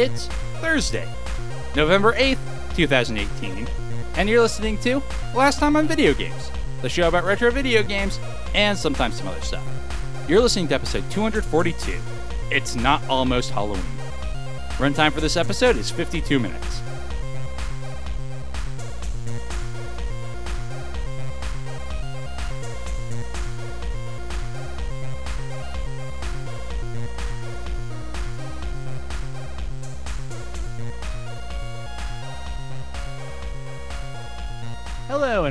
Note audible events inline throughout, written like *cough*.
It's Thursday, November 8th, 2018, and you're listening to Last Time on Video Games, the show about retro video games and sometimes some other stuff. You're listening to episode 242. It's not almost Halloween. Runtime for this episode is 52 minutes.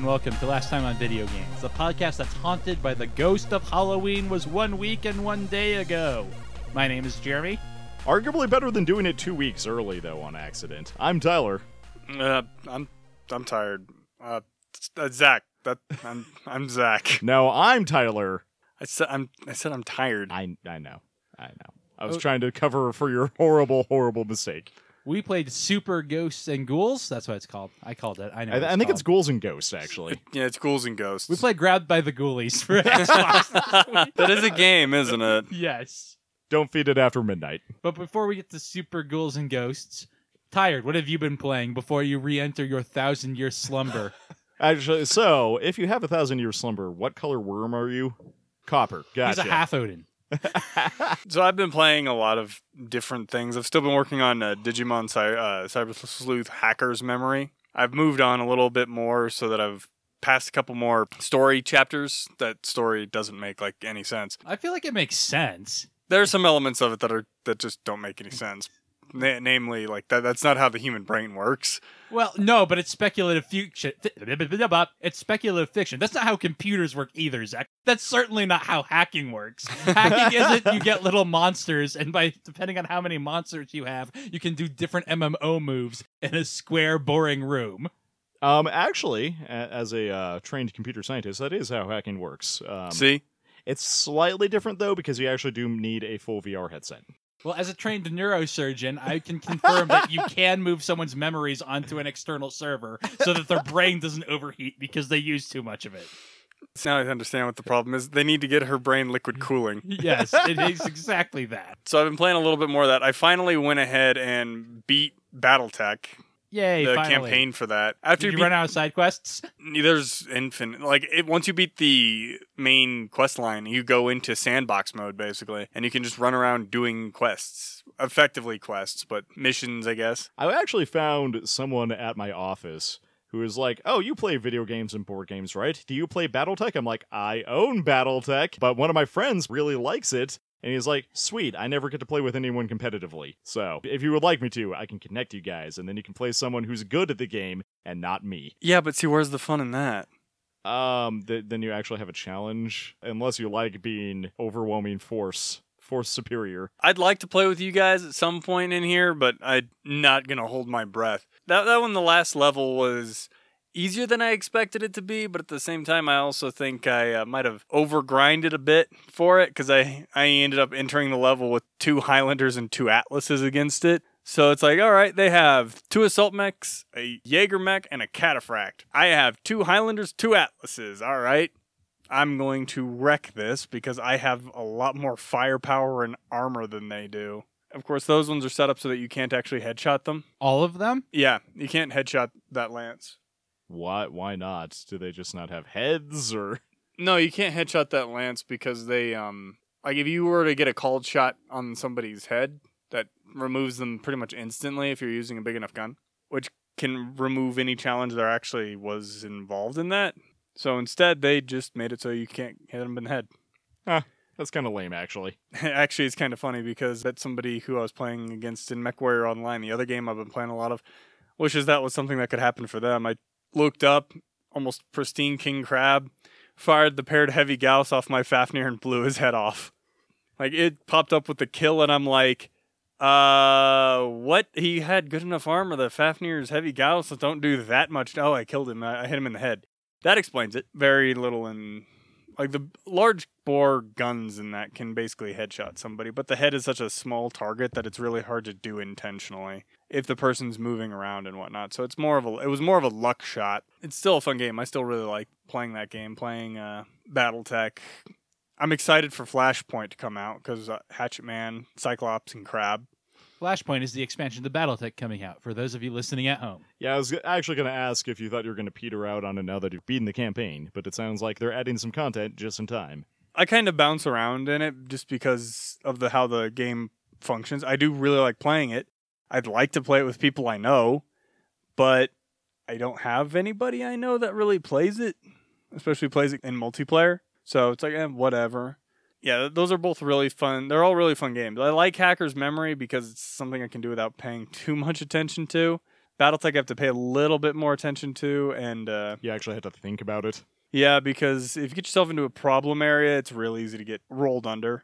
Welcome to Last Time on Video Games, the podcast that's haunted by the ghost of Halloween was one week and one day ago. My name is Jeremy. Arguably better than doing it two weeks early, though, on accident. I'm Tyler. Uh, I'm I'm tired. Uh, uh, Zach. That I'm I'm Zach. *laughs* No, I'm Tyler. I said I'm I said I'm tired. I I know. I know. I was Oh. trying to cover for your horrible, horrible mistake. We played Super Ghosts and Ghouls. That's what it's called. I called it. I know. I, I think called. it's ghouls and ghosts, actually. *laughs* Yeah, it's ghouls and ghosts. We played Grabbed by the Ghoulies for *laughs* Xbox. that is a game, isn't it? yes. Don't feed it after midnight. But before we get to Super Ghouls and Ghosts, Tired, what have you been playing before you re enter your thousand year slumber? *laughs* Actually, so if you have a thousand year slumber, what color worm are you? Copper. Gotcha. He's a half Odin. So I've been playing a lot of different things. I've still been working on uh, Digimon Cy- uh, Cyber Sleuth Hacker's Memory. I've moved on a little bit more so that I've passed a couple more story chapters. That story doesn't make like any sense. I feel like it makes sense. There are some elements of it that are that just don't make any sense. Na- namely, like that that's not how the human brain works. Well, no, but it's speculative fiction. It's speculative fiction. That's not how computers work either, Zach. That's certainly not how hacking works. Hacking isn't you get little monsters, and by depending on how many monsters you have, you can do different MMO moves in a square, boring room. Um, actually, as a uh, trained computer scientist, that is how hacking works. Um, See, It's slightly different though because you actually do need a full VR headset. Well, as a trained neurosurgeon, I can confirm that you can move someone's memories onto an external server so that their brain doesn't overheat because they use too much of it. So now I understand what the problem is. They need to get her brain liquid cooling. *laughs* Yes, it is exactly that. So I've been playing a little bit more of that. I finally went ahead and beat BattleTech, Yay, the finally. campaign for that. After Did you beat, run out of side quests? there's infinite. Like it, once you beat the main quest line, you go into sandbox mode basically, and you can just run around doing quests, effectively quests, but missions, I guess. I actually found someone at my office who was like, "Oh, you play video games and board games, right? Do you play BattleTech?" I'm like, "I own BattleTech, but one of my friends really likes it." And he's like, "Sweet, I never get to play with anyone competitively. So, if you would like me to, I can connect you guys and then you can play someone who's good at the game and not me." Yeah, but see, where's the fun in that? Um, th- then you actually have a challenge unless you like being overwhelming force, force superior. I'd like to play with you guys at some point in here, but I'm not gonna hold my breath. That that one, the last level was easier than I expected it to be, but at the same time, I also think I uh, might have overgrinded a bit for it because I I ended up entering the level with two Highlanders and two Atlases against it. So it's like, all right, they have two assault mechs, a Jaeger mech, and a Cataphract. I have two Highlanders, two Atlases. All right. I'm going to wreck this because I have a lot more firepower and armor than they do. Of course, those ones are set up so that you can't actually headshot them. All of them? Yeah, you can't headshot that lance. Why? Why not? Do they just not have heads or? No, you can't headshot that lance because they um like if you were to get a called shot on somebody's head, that removes them pretty much instantly if you're using a big enough gun, which can remove any challenge there actually was involved in that. So instead, they just made it so you can't hit them in the head. That's kind of lame, actually. *laughs* Actually, it's kind of funny because that's somebody who I was playing against in MechWarrior Online, the other game I've been playing a lot of, wishes that was something that could happen for them. I looked up, almost pristine King Crab, fired the paired heavy Gauss off my Fafnir and blew his head off. Like, it popped up with the kill, and I'm like, uh, what? He had good enough armor. The Fafnir's heavy Gauss don't do that much. Oh, I killed him. I hit him in the head. That explains it. Very little in like the large bore guns in that can basically headshot somebody, but the head is such a small target that it's really hard to do intentionally if the person's moving around and whatnot. So it's more of a it was more of a luck shot. It's still a fun game. I still really like playing that game, playing uh, BattleTech. I'm excited for Flashpoint to come out because uh, Hatchetman, Cyclops, and Crab. Flashpoint is the expansion to BattleTech coming out for those of you listening at home. Yeah, I was actually going to ask if you thought you were going to peter out on it now that you've beaten the campaign, but it sounds like they're adding some content just in time. I kind of bounce around in it just because of the how the game functions. I do really like playing it. I'd like to play it with people I know, but I don't have anybody I know that really plays it, especially plays it in multiplayer. So it's like, eh, whatever. Yeah, those are both really fun. They're all really fun games. I like Hacker's Memory because it's something I can do without paying *laughs* too much attention to. Battletech I have to pay a little bit more attention to, and uh, You actually have to think about it. yeah, because if you get yourself into a problem area, it's real easy to get rolled under.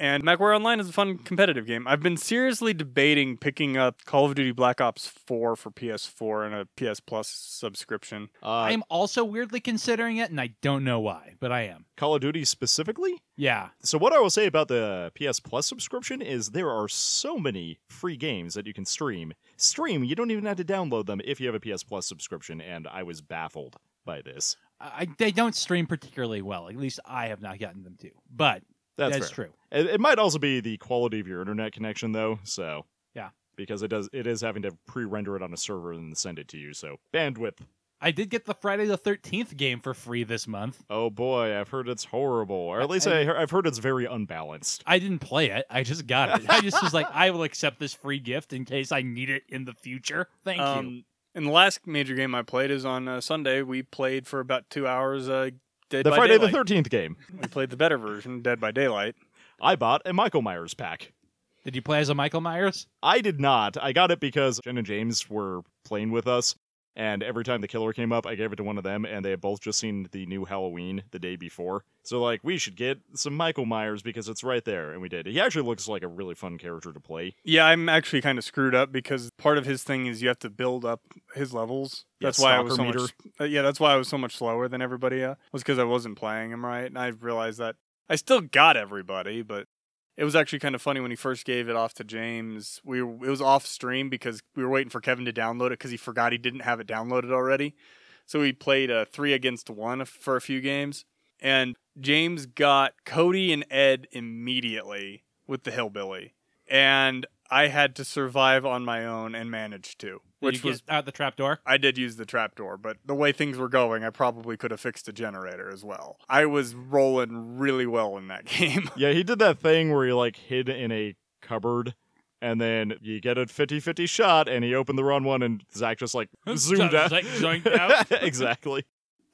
And MechWarrior Online is a fun competitive game. I've been seriously debating picking up Call of Duty Black Ops 4 for PS4 and a PS Plus subscription. Uh, I am also weirdly considering it, and I don't know why, but I am. Call of Duty specifically? Yeah. So what I will say about the PS Plus subscription is there are so many free games that you can stream. Stream, you don't even have to download them if you have a PS Plus subscription, and I was baffled by this. I, they don't stream particularly well. At least I have not gotten them to. But That's, that's true. It, it might also be the quality of your internet connection, though. So Yeah. because it does, it is having to pre-render it on a server and send it to you. So bandwidth. I did get the Friday the 13th game for free this month. Oh boy, I've heard it's horrible, or at least I, I- I've heard it's very unbalanced. I didn't play it. I just got it. I just was like, I will accept this free gift in case I need it in the future. Thank you. Um, and the last major game I played is on uh, Sunday. We played for about two hours uh, Dead The by Friday the Thirteenth game. We played the better version, Dead by Daylight. I bought a Michael Myers pack. Did you play as a Michael Myers? I did not. I got it because Jen and James were playing with us, and every time the killer came up, I gave it to one of them, and they had both just seen the new Halloween the day before. So, like, we should get some Michael Myers because it's right there, and we did. He actually looks like a really fun character to play. Yeah, I'm actually kind of screwed up because part of his thing is you have to build up his levels. Yeah, That's why I was so stalker much. uh, yeah, that's why I was so much slower than everybody. Uh, was because I wasn't playing him right, and I realized that I still got everybody, but it was actually kind of funny when he first gave it off to James. We were, it was off stream because we were waiting for Kevin to download it because he forgot he didn't have it downloaded already. So we played a three against one for a few games, and James got Cody and Ed immediately with the hillbilly, and I had to survive on my own and managed to, which was get out the trap door? I did use the trapdoor, but the way things were going, I probably could have fixed the generator as well. I was rolling really well in that *laughs* game. Yeah, he did that thing where he, like, hid in a cupboard. And then you get a 50 50 shot, and he opened the wrong one, and Zach just like *laughs* zoomed out. Zach *laughs* out. exactly.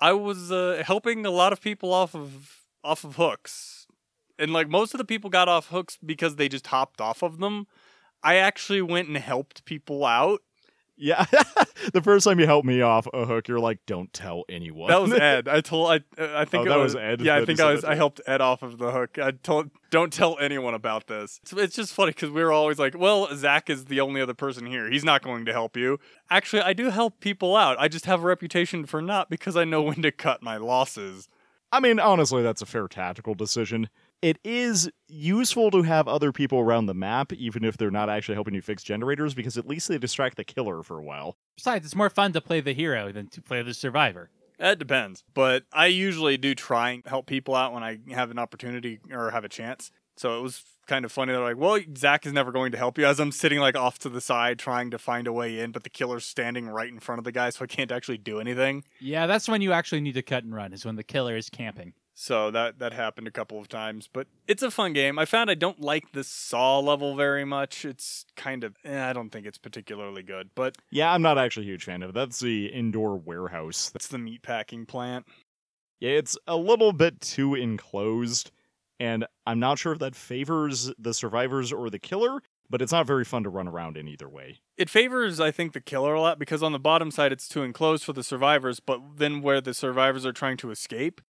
I was uh, helping a lot of people off of off of hooks, and like most of the people got off hooks because they just hopped off of them. I actually went and helped people out. Yeah. *laughs* the first time you helped me off a hook, you're like, don't tell anyone. That was *laughs* Ed. I told I I think Oh, it that was Ed Yeah, I think I was. I helped Ed off of the hook. I told don't tell anyone about this. It's, it's just funny because we were always like, well, Zach is the only other person here. He's not going to help you. Actually, I do help people out. I just have a reputation for not because I know when to cut my losses. I mean, honestly, that's a fair tactical decision. It is useful to have other people around the map, even if they're not actually helping you fix generators, because at least they distract the killer for a while. Besides, it's more fun to play the hero than to play the survivor. Uh, it depends, but I usually do try and help people out when I have an opportunity or have a chance. So it was kind of funny. They're like, "Well, Zach is never going to help you." As I'm sitting like off to the side trying to find a way in, but the killer's standing right in front of the guy, so I can't actually do anything. Yeah, that's when you actually need to cut and run, is when the killer is camping. So that that happened a couple of times, but it's a fun game. I found I don't like the saw level very much. It's kind of eh, I don't think it's particularly good, but Yeah, I'm not actually a huge fan of it. That's the indoor warehouse. it's the meat packing plant. Yeah, it's a little bit too enclosed, and I'm not sure if that favors the survivors or the killer, but it's not very fun to run around in either way. It favors, I think, the killer a lot because on the bottom side it's too enclosed for the survivors, but then where the survivors are trying to escape,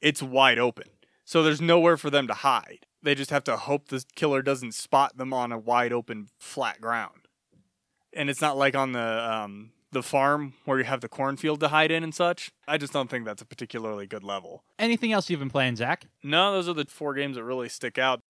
it's wide open. So there's nowhere for them to hide. They just have to hope the killer doesn't spot them on a wide open flat ground. And it's not like on the um, the farm where you have the cornfield to hide in and such. I just don't think that's a particularly good level. Anything else you've been playing, Zach? No, those are the four games that really stick out.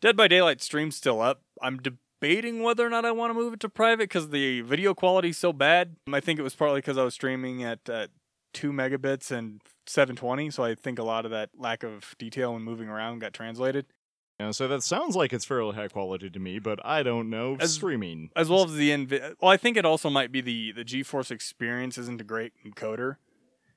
Dead by Daylight stream's still up. I'm debating whether or not I want to move it to private because the video quality's so bad. I think it was partly because I was streaming at uh, 2 megabits and 720, so I think a lot of that lack of detail and moving around got translated. Yeah, so that sounds like it's fairly high quality to me, but I don't know As- streaming. as well as the Nvi- well i think it also might be the the geforce experience isn't a great encoder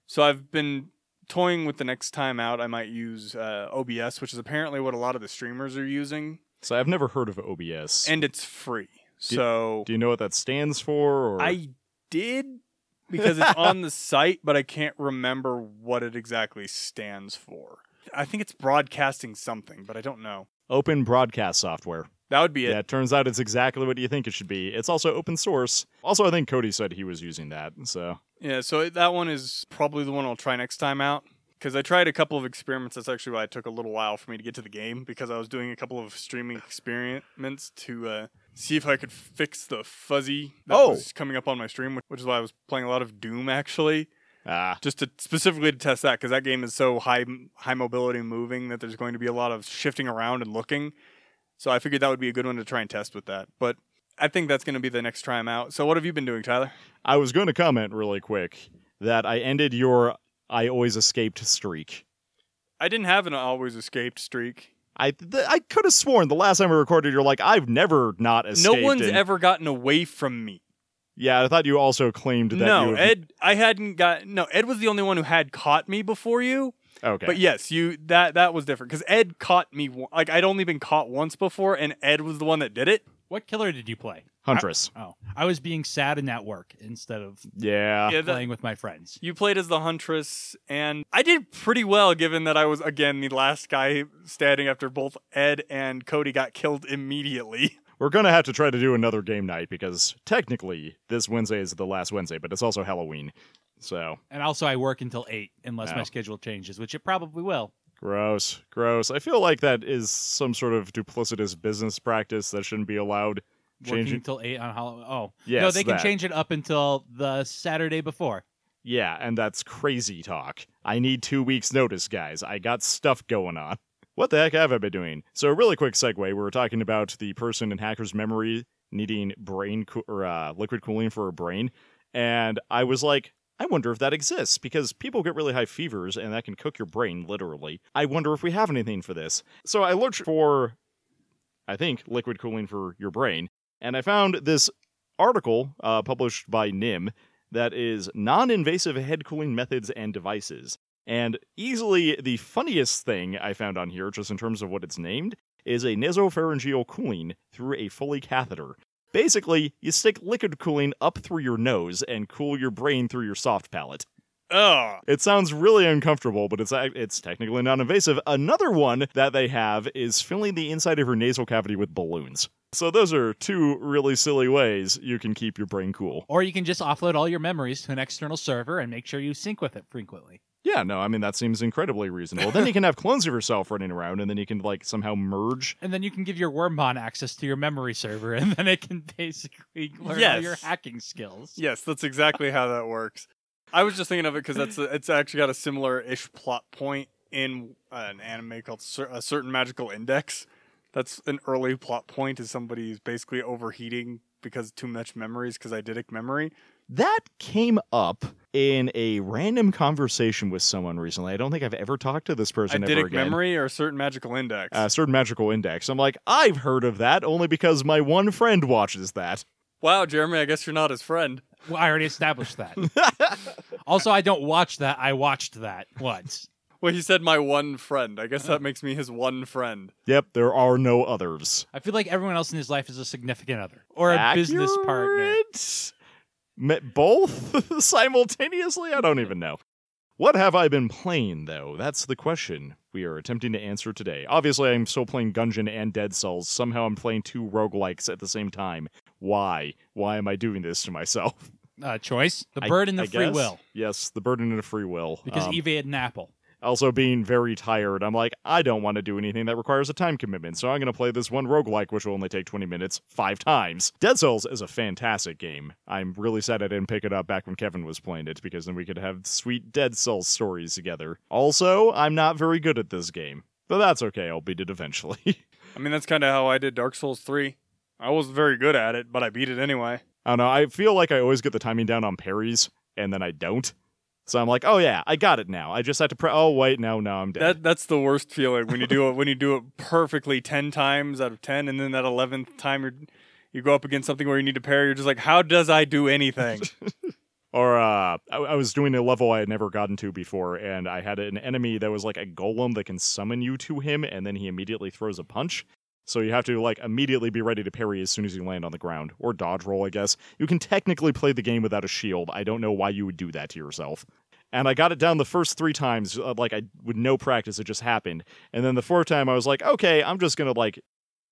so i've been toying with the next time out i might use uh, obs which is apparently what a lot of the streamers are using So I've never heard of OBS. and it's free so Do you know what that stands for? Or i did because it's on *laughs* the site but i can't remember what it exactly stands for i think it's broadcasting something but i don't know Open Broadcast Software. that would be it Yeah, it turns out it's exactly what you think it should be. It's also open source. Also, I think Cody said he was using that. So Yeah, so that one is probably the one I'll try next time out. Because I tried a couple of experiments. That's actually why it took a little while for me to get to the game because I was doing a couple of streaming experiments to uh, see if I could fix the fuzzy that Oh. was coming up on my stream, which is why I was playing a lot of Doom actually, ah, just to specifically to test that because that game is so high high mobility and moving that there's going to be a lot of shifting around and looking. So I figured that would be a good one to try and test with that. But I think that's going to be the next try 'em out. So what have you been doing, Tyler? I was going to comment really quick that I ended your I always escaped streak. I didn't have an always escaped streak. I th- I could have sworn the last time we recorded, you're like, I've never not escaped. No one's and- ever gotten away from me. Yeah, I thought you also claimed that. No, you have- Ed. I hadn't got. No, Ed was the only one who had caught me before you. Okay. But yes, you that that was different because Ed caught me. Like I'd only been caught once before, and Ed was the one that did it. What killer did you play? Huntress. Oh, I was being sad in that work instead of Yeah. Yeah, that, playing with my friends. you played as the huntress, and I did pretty well given that I was again the last guy standing after both Ed and Cody got killed immediately. *laughs* We're going to have to try to do another game night because technically this Wednesday is the last Wednesday, but it's also Halloween. So And also, I work until eight unless Oh. my schedule changes, which it probably will. Gross. Gross. I feel like that is some sort of duplicitous business practice that shouldn't be allowed. Changing. until eight on Halloween. Oh, no, Yes, they can that. change it up until the Saturday before. Yeah, and that's crazy talk. I need two weeks' notice, guys. I got stuff going on. *laughs* What the heck have I been doing? So, a really quick segue. We were talking about the person in Hacker's Memory needing brain co- or uh, liquid cooling for a brain, and I was like, I wonder if that exists because people get really high fevers and that can cook your brain literally. I wonder if we have anything for this. So I looked for, I think, liquid cooling for your brain, and I found this article uh, published by NIM that is non invasive head cooling methods and devices. And easily the funniest thing I found on here, just in terms of what it's named, is a nasopharyngeal cooling through a Foley catheter. Basically, you stick liquid cooling up through your nose and cool your brain through your soft palate. Ugh. It sounds really uncomfortable, but it's it's technically non-invasive. Another one that they have is filling the inside of your nasal cavity with balloons. So those are two really silly ways you can keep your brain cool. Or you can just offload all your memories to an external server and make sure you sync with it frequently. Yeah, no, I mean that seems incredibly reasonable. then you can have clones of yourself running around, and then you can like somehow merge. And then you can give your Wormmon access to your memory server, and then it can *laughs* basically learn all your hacking skills. Yes, that's exactly how that works. I was just thinking of it because that's a, it's actually got a similar-ish plot point in uh, an anime called Cer- a certain magical index. That's an early plot point. Is somebody's basically overheating because too much memories because eidetic memory. That came up in a random conversation with someone recently. I don't think I've ever talked to this person ever Eidetic again. memory or a certain magical index. A certain magical index. I'm like, I've heard of that only because my one friend watches that. wow, Jeremy, I guess you're not his friend. Well, I already established that. *laughs* also, I don't watch that. I watched that once. Well, he said my one friend. I guess that makes me his one friend. Yep, there are no others. I feel like everyone else in his life is a significant other or a business partner. Accurate? Met both *laughs* simultaneously? I don't even know. What have I been playing, though? That's the question we are attempting to answer today. Obviously, I'm still playing Gungeon and Dead Cells. Somehow I'm playing two roguelikes at the same time. Why? Why am I doing this to myself? Uh, choice: the I- and the free guess. will. Yes, the burden of free will. Because Um, Eve ate an apple. Also being very tired, I'm like, I don't want to do anything that requires a time commitment, so I'm going to play this one roguelike, which will only take 20 minutes, five times. Dead Cells is a fantastic game. I'm really sad I didn't pick it up back when Kevin was playing it, because then we could have sweet Dead Cells stories together. Also, I'm not very good at this game, but that's okay, I'll beat it eventually. *laughs* I mean, that's kind of how I did Dark Souls 3. I wasn't very good at it, but I beat it anyway. I don't know, I feel like I always get the timing down on parries, and then I don't. So I'm like, oh yeah, I got it now. I just have to pre. Oh wait, no, no, I'm dead. That that's the worst feeling when you do it when you do it perfectly ten times out of ten, and then that eleventh time you you go up against something where you need to parry. You're just like, how does I do anything? *laughs* Or uh, I, I was doing a level I had never gotten to before, and I had an enemy that was like a golem that can summon you to him, and then he immediately throws a punch. So you have to like immediately be ready to parry as soon as you land on the ground, or dodge roll, I guess. You can technically play the game without a shield. I don't know why you would do that to yourself. And I got it down the first three times, uh, like I with no practice, it just happened. And then the fourth time, I was like, okay, I'm just gonna like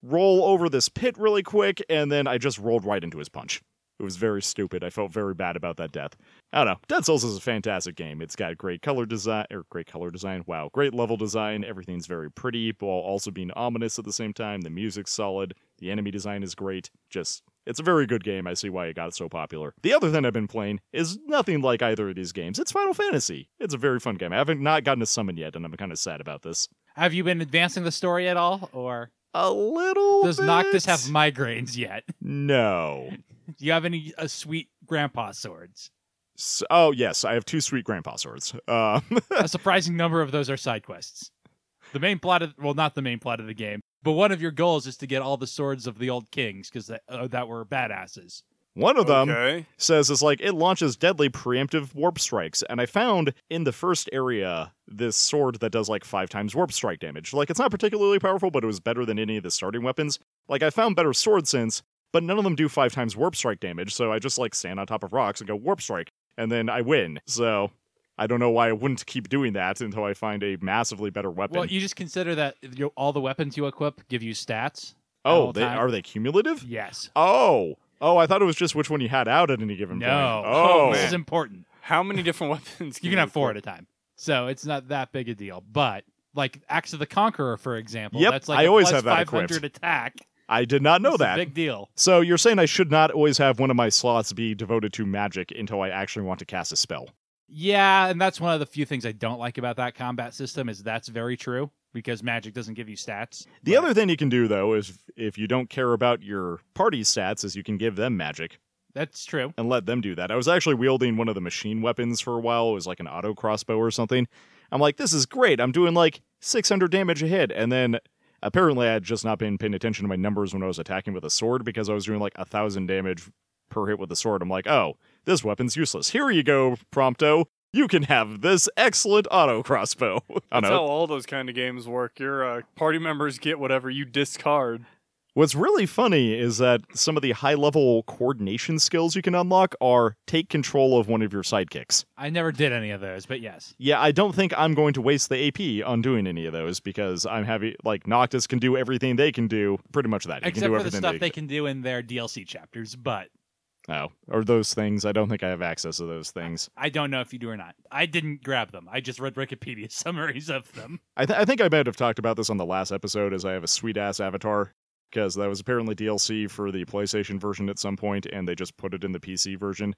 roll over this pit really quick, and then I just rolled right into his punch. It was very stupid. I felt very bad about that death. I don't know. Dead Souls is a fantastic game. It's got great color design, or great color design. Wow, great level design. Everything's very pretty, while also being ominous at the same time. The music's solid. The enemy design is great. Just, it's a very good game. I see why it got so popular. The other thing I've been playing is nothing like either of these games. It's Final Fantasy. It's a very fun game. I haven't not gotten a summon yet, and I'm kind of sad about this. Have you been advancing the story at all, or A little. does bit? Noctis have migraines yet? No. *laughs* Do you have any uh, sweet grandpa swords? S oh yes, I have two sweet grandpa swords. Um, *laughs* a surprising number of those are side quests. The main plot of well, not the main plot of the game, but one of your goals is to get all the swords of the old kings because that, uh, that were badasses. one of them okay. says it's like it launches deadly preemptive warp strikes, and I found in the first area this sword that does like five times warp strike damage. Like it's not particularly powerful, but it was better than any of the starting weapons. Like I found better sword since, but none of them do five times warp strike damage. So I just like stand on top of rocks and go warp strike, and then I win. So. I don't know why I wouldn't keep doing that until I find a massively better weapon. Well, you just consider that you, all the weapons you equip give you stats. oh, all they time. are they cumulative? Yes. Oh, oh, I thought it was just which one you had out at any given No. point. *laughs* Oh, Oh, this is important. How many different *laughs* weapons? You can have four at a time, so it's not that big a deal. But like Axe of the Conqueror, for example, Yep, that's like I a always plus have that 500 equipped. attack. I did not know that. big deal. So you're saying I should not always have one of my slots be devoted to magic until I actually want to cast a spell. Yeah, and that's one of the few things I don't like about that combat system is that's very true because magic doesn't give you stats. The But other thing you can do though is if you don't care about your party's stats, is you can give them magic that's true. and let them do that. I was actually wielding one of the machine weapons for a while. It was like an auto crossbow or something. I'm like, this is great. I'm doing like 600 damage a hit, and then apparently I had just not been paying attention to my numbers when I was attacking with a sword because I was doing like a thousand damage per hit with the sword. I'm like, oh, this weapon's useless. Here you go, Prompto. You can have this excellent auto crossbow. *laughs* That's know. how all those kind of games work. Your uh, party members get whatever you discard. What's really funny is that some of the high level coordination skills you can unlock are take control of one of your sidekicks. I never did any of those, but yes. Yeah, I don't think I'm going to waste the AP on doing any of those because I'm having like Noctis can do everything they can do, pretty much that. He Except can do for the stuff they can do in their DLC chapters, but Oh, or those things. I don't think I have access to those things. I don't know if you do or not. I didn't grab them. I just read Wikipedia *laughs* summaries of them. I, th- I think I might have talked about this on the last episode as I have a sweet ass avatar because that was apparently DLC for the PlayStation version at some point and they just put it in the PC version.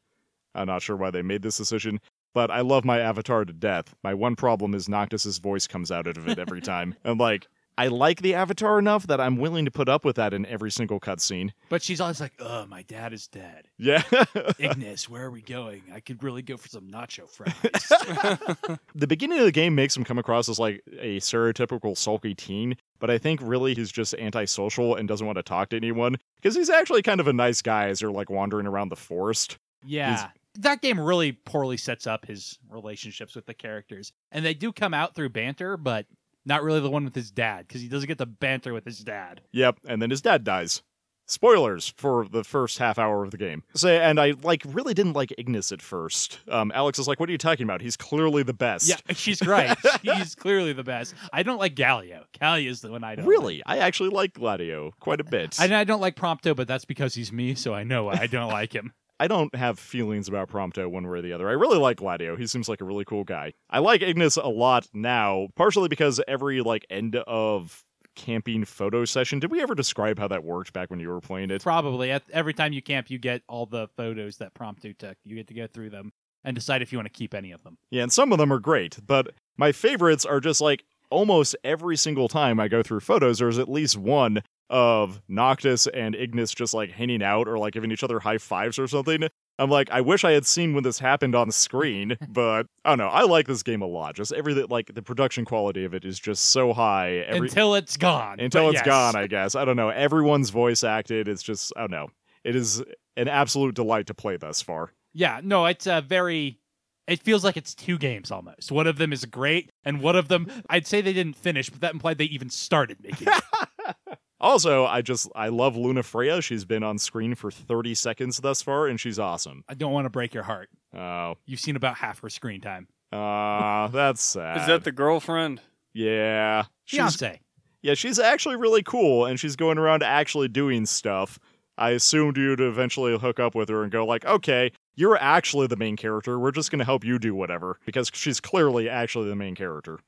I'm not sure why they made this decision, but I love my avatar to death. My one problem is Noctis's voice comes out of it every time. and like, I like the avatar enough that I'm willing to put up with that in every single cutscene. But she's always like, "Oh, my dad is dead. Yeah. *laughs* Ignis, where are we going? I could really go for some nacho fries." *laughs* the beginning of the game makes him come across as like a stereotypical sulky teen, but I think really he's just antisocial and doesn't want to talk to anyone because he's actually kind of a nice guy as they're like wandering around the forest. yeah. That game really poorly sets up his relationships with the characters. And they do come out through banter, but not really the one with his dad because he doesn't get the banter with his dad. Yep, and then his dad dies. Spoilers for the first half hour of the game. Say, and I like really didn't like Ignis at first. Um, Alex is like, "What are you talking about? He's clearly the best." Yeah, she's right. *laughs* He's clearly the best. I don't like Gladio. Gladio is the one I don't. like. really, I actually like Gladio quite a bit. I, I don't like Prompto, but that's because he's me, so I know I don't like him. I don't have feelings about Prompto one way or the other. I really like Gladio. He seems like a really cool guy. I like Ignis a lot now, partially because every like end of camping photo session. Did we ever describe how that worked back when you were playing it? Probably at, every time you camp, you get all the photos that Prompto took. You get to go through them and decide if you want to keep any of them. Yeah, and some of them are great, but my favorites are just like almost every single time I go through photos, there's at least one of Noctis and Ignis just like hanging out or like giving each other high fives or something. I'm like, I wish I had seen when this happened on screen, *laughs* but I don't know. I like this game a lot. Just everything, like the production quality of it is just so high. Every, until it's gone. until it's yes. gone, I guess. I don't know. Everyone's voice acted. It's just, I don't know. It is an absolute delight to play thus far. Yeah, no, it's a very. It feels like it's two games almost. One of them is great, and one of them, I'd say they didn't finish, but that implied they even started making it. *laughs* Also, I just I love Lunafreya. She's been on screen for 30 seconds thus far, and she's awesome. I don't want to break your heart. Oh, You've seen about half her screen time. uh, *laughs* that's sad. Is that the girlfriend? yeah? She's Fiance. yeah, she's actually really cool, and she's going around actually doing stuff. I assumed you'd eventually hook up with her and go like, okay, you're actually the main character. We're just gonna help you do whatever because she's clearly actually the main character.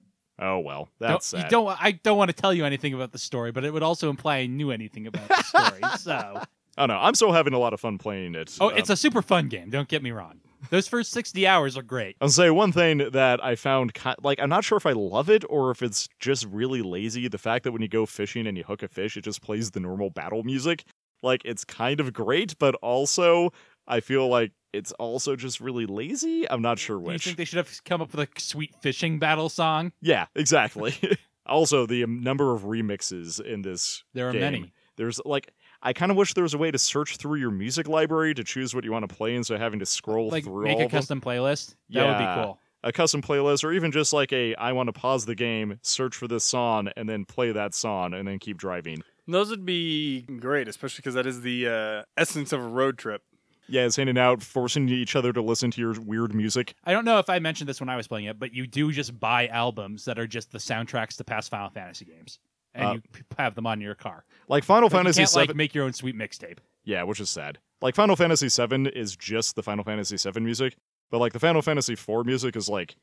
Oh well, that's don't, you don't. I don't want to tell you anything about the story, but it would also imply I knew anything about the story. *laughs* so, Oh no, I'm still having a lot of fun playing it. oh, Um, it's a super fun game. Don't get me wrong. Those first sixty hours are great. I'll say one thing that I found, like, I'm not sure if I love it or if it's just really lazy. The fact that when you go fishing and you hook a fish, it just plays the normal battle music. Like, it's kind of great, but also, I feel like it's also just really lazy. I'm not sure Do you think they should have come up with a sweet fishing battle song? yeah, exactly. *laughs* *laughs* also, the um, number of remixes in this There are game. many. There's, like, I kind of wish there was a way to search through your music library to choose what you want to play instead of having to scroll Like through make all a of them. custom playlist. That would be cool. a custom playlist or even just like a I want to pause the game, search for this song, and then play that song and then keep driving. Those would be great, especially because that is the uh, essence of a road trip. Yeah, it's in and out, forcing each other to listen to your weird music. I don't know if I mentioned this when I was playing it, but you do just buy albums that are just the soundtracks to past Final Fantasy games, and Uh, you have them on your car. Like Final But Fantasy you can't VII, like make your own sweet mixtape. yeah, which is sad. Like Final Fantasy VII is just the Final Fantasy VII music, but like the Final Fantasy IV music is like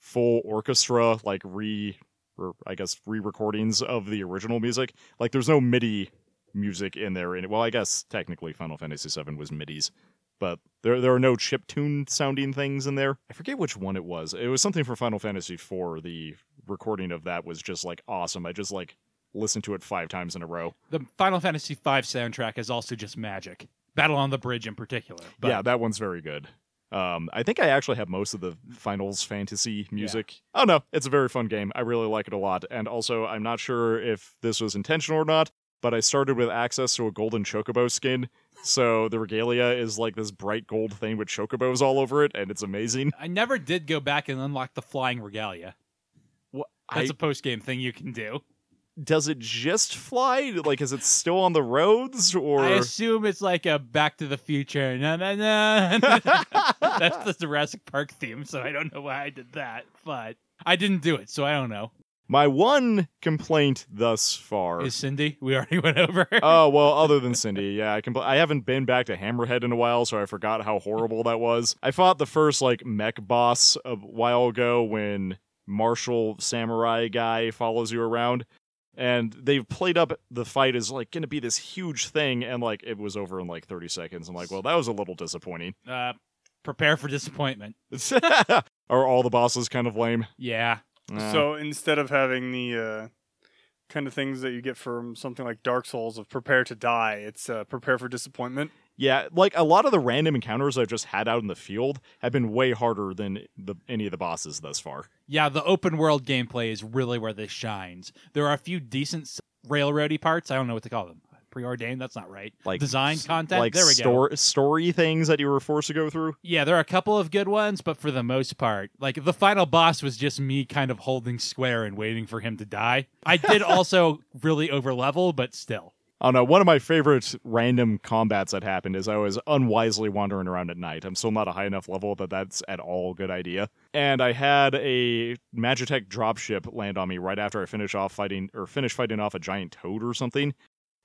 full orchestra, like re, or I guess re-recordings of the original music. Like there's no MIDI music in there. In well, I guess technically Final Fantasy VII was MIDI's, but there there are no chip tune sounding things in there. I forget which one it was. It was something for Final Fantasy IV. The recording of that was just like awesome. I just like listened to it five times in a row. The Final Fantasy V soundtrack is also just magic. Battle on the Bridge in particular. But yeah, that one's very good. Um, I think I actually have most of the Finals Fantasy music. Oh no, it's a very fun game. I really like it a lot. And also, I'm not sure if this was intentional or not, but I started with access to a golden chocobo skin. So the regalia is like this bright gold thing with chocobos all over it, and it's amazing. I never did go back and unlock the flying regalia. What, That's I, a post game thing you can do. does it just fly? Like, is it still on the roads or? I assume it's like a Back to the Future. *laughs* That's the Jurassic Park theme, so I don't know why I did that, but I didn't do it, so I don't know. My one complaint thus far Is Cindy? We already *laughs* went over. oh well, other than Cindy, yeah, I can. I haven't been back to Hammerhead in a while, so I forgot how horrible that was. I fought the first like mech boss a while ago when martial samurai guy follows you around, and they've played up the fight as like going to be this huge thing, and like it was over in like thirty seconds. I'm like, well, that was a little disappointing. uh, prepare for disappointment. *laughs* Are all the bosses kind of lame? Yeah. So instead of having the uh, kind of things that you get from something like Dark Souls of prepare to die, it's uh, prepare for disappointment. Yeah, like a lot of the random encounters I've just had out in the field have been way harder than the any of the bosses thus far. Yeah, the open world gameplay is really where this shines. There are a few decent railroady parts. I don't know what to call them. Preordained? That's not right. Like design content. like there we stor- go. story things that you were forced to go through. Yeah, there are a couple of good ones, but for the most part, like the final boss was just me kind of holding square and waiting for him to die. I did *laughs* also really over level, but still. Oh no, one of my favorite random combats that happened is I was unwisely wandering around at night. I'm still not a high enough level that that's at all a good idea. And I had a Magitech dropship land on me right after I finish off fighting or finish fighting off a giant toad or something.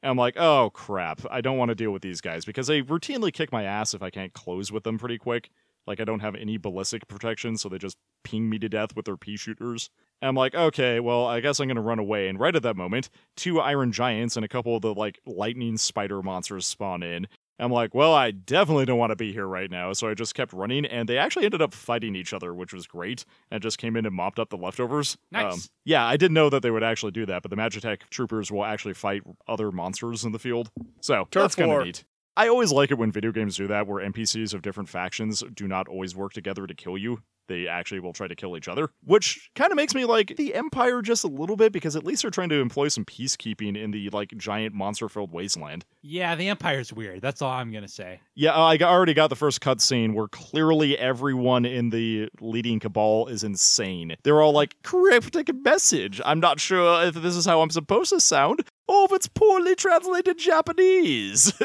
And I'm like, oh crap, I don't want to deal with these guys because they routinely kick my ass if I can't close with them pretty quick. Like I don't have any ballistic protection, so they just ping me to death with their pea shooters. And I'm like, okay, well, I guess I'm gonna run away. And right at that moment, two iron giants and a couple of the like lightning spider monsters spawn in. I'm like, well, I definitely don't want to be here right now. So I just kept running, and they actually ended up fighting each other, which was great. And just came in and mopped up the leftovers. Um, Nice. yeah, I didn't know that they would actually do that, but the Magitech troopers will actually fight other monsters in the field. So Turf that's kind of neat. I always like it when video games do that, where NPCs of different factions do not always work together to kill you. They actually will try to kill each other, which kind of makes me like the Empire just a little bit because at least they're trying to employ some peacekeeping in the like giant monster-filled wasteland. Yeah, the Empire's weird. That's all I'm gonna say. Yeah, I already got the first cutscene where clearly everyone in the leading cabal is insane. They're all like, cryptic message. I'm not sure if this is how I'm supposed to sound. Oh, if it's poorly translated Japanese. *laughs*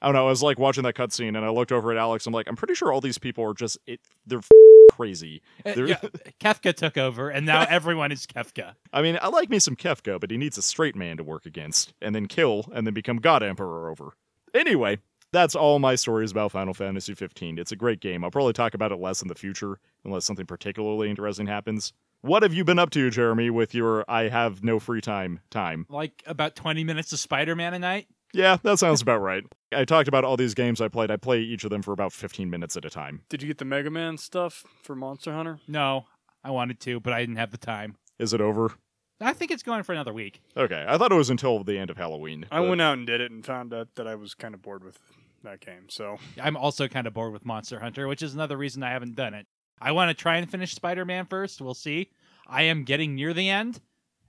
I don't know. I was like watching that cutscene and I looked over at Alex. I'm like, I'm pretty sure all these people are just, it, they're f- crazy. Uh, They're- yeah, Kefka took over, and now *laughs* everyone is Kefka. I mean, I like me some Kefka, but he needs a straight man to work against and then kill and then become God Emperor over. Anyway, that's all my stories about Final Fantasy 15. It's a great game. I'll probably talk about it less in the future unless something particularly interesting happens. What have you been up to, Jeremy, with your I have no free time time? Like about 20 minutes of Spider-Man a night. Yeah, that sounds about right. I talked about all these games I played. I play each of them for about 15 minutes at a time. Did you get the Mega Man stuff for Monster Hunter? No, I wanted to, but I didn't have the time. Is it over? I think it's going for another week. Okay, I thought it was until the end of Halloween. I but- went out and did it and found out that I was kind of bored with that game. So I'm also kind of bored with Monster Hunter, which is another reason I haven't done it. I want to try and finish Spider-Man first. We'll see. I am getting near the end,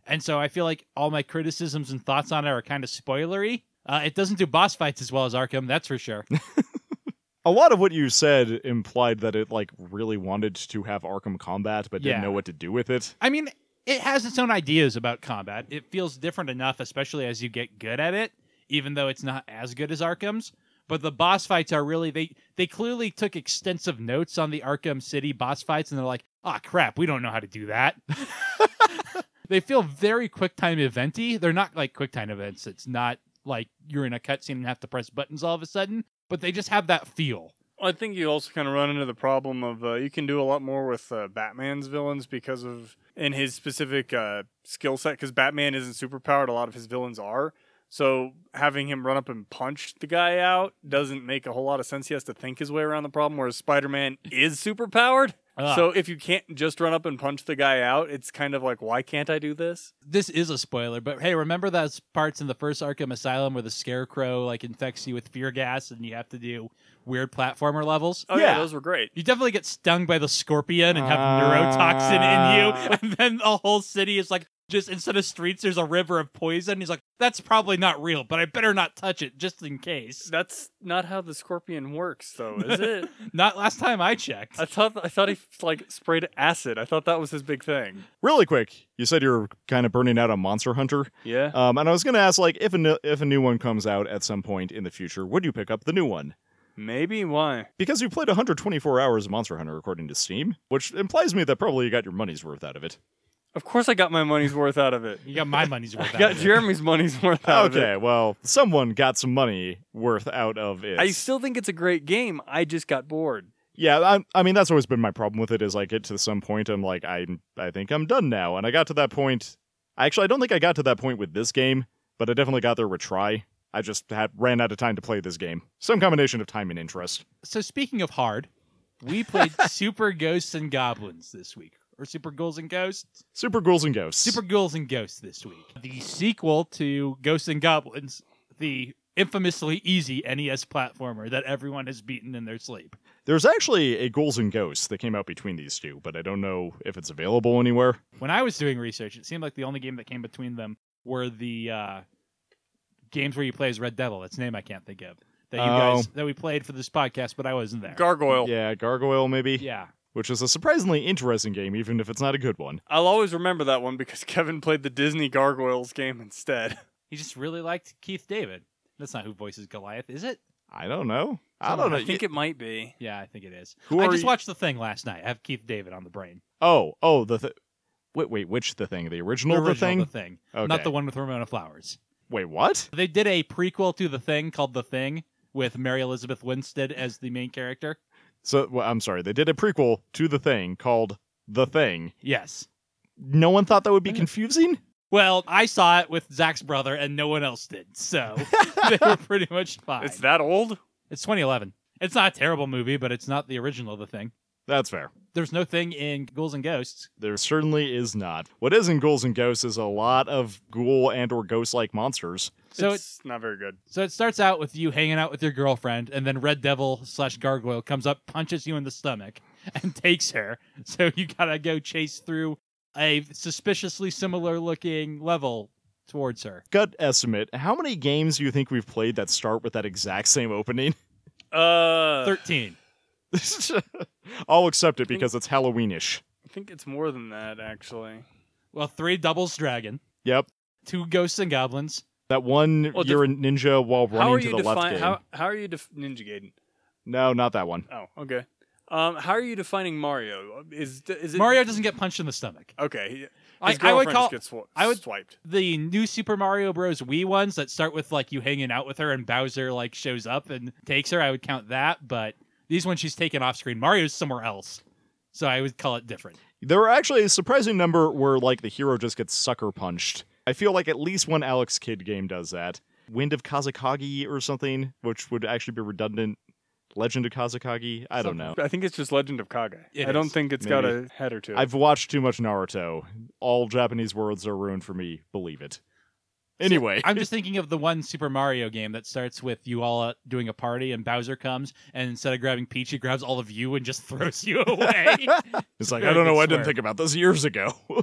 and so I feel like all my criticisms and thoughts on it are kind of spoilery. Uh, it doesn't do boss fights as well as Arkham, that's for sure. *laughs* a lot of what you said implied that it like really wanted to have Arkham combat but didn't Yeah. know what to do with it. I mean, it has its own ideas about combat. It feels different enough, especially as you get good at it, even though it's not as good as Arkham's. But the boss fights are really they they clearly took extensive notes on the Arkham City boss fights, and they're like, "Ah, crap, we don't know how to do that." *laughs* they feel very quick time eventy. They're not like quick time events. It's not like you're in a cutscene and have to press buttons all of a sudden, but they just have that feel. I think you also kind of run into the problem of uh, you can do a lot more with uh, Batman's villains because of in his specific uh, skill set. Because Batman isn't superpowered, a lot of his villains are. So having him run up and punch the guy out doesn't make a whole lot of sense. He has to think his way around the problem. Whereas Spider Man is superpowered. Ugh. So if you can't just run up and punch the guy out, it's kind of like, why can't I do this? this is a spoiler, but hey, remember those parts in the first Arkham Asylum where the Scarecrow like infects you with fear gas and you have to do weird platformer levels? Oh yeah, Yeah. those were great. You definitely get stung by the scorpion and have Ah. neurotoxin in you, *laughs* and then the whole city is like just instead of streets, there's a river of poison. He's like, that's probably not real, but I better not touch it just in case. That's not how the scorpion works, though, is it? *laughs* Not last time I checked. I thought I thought he like sprayed acid. I thought that was his big thing. Really quick, you said you're kind of burning out on Monster Hunter, Yeah. um, and I was going to ask like if a n- if a new one comes out at some point in the future, would you pick up the new one? Maybe why? Because you played 124 hours of Monster Hunter according to Steam, which implies to me that probably you got your money's worth out of it. Of course, I got my money's worth out of it. You got my money's worth. *laughs* I out got of it. Jeremy's money's worth out of it. Okay, well, someone got some money worth out of it. I still think it's a great game. I just got bored. Yeah, I, I mean that's always been my problem with it. Is I get to some point, I'm like, I I think I'm done now, and I got to that point. Actually, I don't think I got to that point with this game, but I definitely got there with Tri. I just had ran out of time to play this game. Some combination of time and interest. So speaking of hard, we played *laughs* Super Ghosts and Goblins this week, or Super Ghouls and Ghosts. Super Ghouls and Ghosts. Super Ghouls and Ghosts this week. The sequel to Ghosts and Goblins, the infamously easy NES platformer that everyone has beaten in their sleep. There's actually a Ghouls and Ghosts that came out between these two, but I don't know if it's available anywhere. When I was doing research, it seemed like the only game that came between them were the uh, games where you play as Red Devil. Its name I can't think of. That you Oh. guys that we played for this podcast, but I wasn't there. Gargoyle. Yeah, Gargoyle maybe, yeah. Which is a surprisingly interesting game, even if it's not a good one. I'll always remember that one because *laughs* Kevin played the Disney Gargoyles game instead. He just really liked Keith David. That's not who voices Goliath, is it? I don't know. I don't know. I think it might be. Yeah, I think it is. Who I are just you- watched the thing last night. I have Keith David on the brain. Oh, oh, the th- wait, wait, which the thing? The original, The the thing? The Thing. Not the one with Ramona Flowers. Wait, what? They did a prequel to The Thing called The Thing with Mary Elizabeth Winstead as the main character. So well, I'm sorry, they did a prequel to the thing called The Thing. Yes. No one thought that would be Mm-hmm. confusing. Well, I saw it with Zach's brother, and no one else did. So *laughs* they were pretty much fine. It's that old? It's 2011. It's not a terrible movie, but it's not the original of The Thing. That's fair. there's no thing in Ghouls and Ghosts. There certainly is not. What is in Ghouls and Ghosts is a lot of ghoul and or ghost-like monsters. So it's not very good. So it starts out with you hanging out with your girlfriend, and then Red Devil slash Gargoyle comes up, punches you in the stomach, and *laughs* takes her. So you gotta go chase through a suspiciously similar looking level towards her. Gut estimate, how many games do you think we've played that start with that exact same opening? Uh, 13. *laughs* I'll accept it because it's Halloweenish. I think it's more than that actually. Well, three doubles dragon, Yep. two ghosts and goblins. That one Well, you're a ninja while How running are to you the left define? game. How how are you def- Ninja Gaiden? No, not that one. Oh, okay. Um, how are you defining Mario? Is is it Mario doesn't get punched in the stomach. Okay, he- I- his I would girlfriend call- just gets sw- I would- swiped. The new Super Mario Bros. Wii ones that start with like you hanging out with her and Bowser like shows up and takes her, I would count that. But these ones she's taken off screen. Mario's somewhere else. So I would call it different. There are actually a surprising number where like the hero just gets sucker punched. I feel like at least one Alex Kidd game does that. Wind of Kazakagi or something, which would actually be redundant. Legend of Kazakagi? I don't know. I think it's just Legend of Kage. It I don't is. think it's got a header to it. I've watched too much Naruto. All Japanese words are ruined for me. Believe it. Anyway, I'm just thinking of the one Super Mario game that starts with you all uh, doing a party and Bowser comes and instead of grabbing Peach, he grabs all of you and just *laughs* throws you away. *laughs* it's like I don't know. I didn't think about this years ago. *laughs*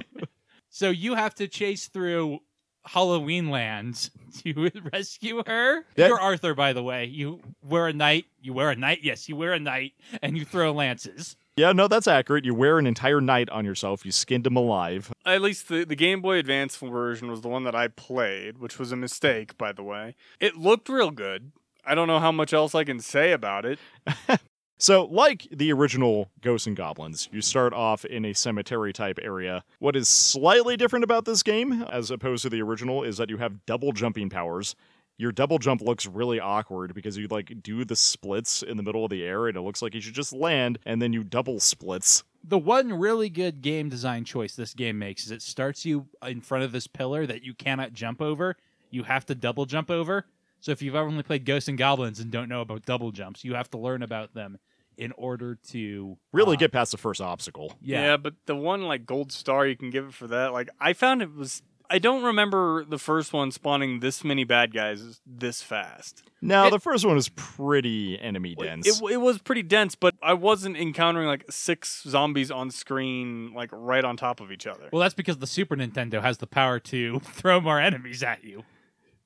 so you have to chase through Halloween Land to rescue her. Yeah. You're Arthur, by the way. You wear a knight. You wear a knight. Yes, you wear a knight, and you throw lances. Yeah, no, that's accurate. You wear an entire night on yourself. You skinned him alive. At least the, the Game Boy Advance version was the one that I played, which was a mistake, by the way. It looked real good. I don't know how much else I can say about it. *laughs* *laughs* So, like the original Ghosts and Goblins, you start off in a cemetery type area. What is slightly different about this game, as opposed to the original, is that you have double jumping powers. Your double jump looks really awkward because you like do the splits in the middle of the air and it looks like you should just land and then you double splits. The one really good game design choice this game makes is it starts you in front of this pillar that you cannot jump over. You have to double jump over. So if you've ever only played Ghosts and Goblins and don't know about double jumps, you have to learn about them in order to Really uh, get past the first obstacle. Yeah. Yeah. but the one like gold star you can give it for that, like I found it was I don't remember the first one spawning this many bad guys this fast. Now, It- the first one is pretty enemy dense. It, it was pretty dense, but I wasn't encountering like six zombies on screen, like right on top of each other. Well, that's because the Super Nintendo has the power to *laughs* throw more enemies at you.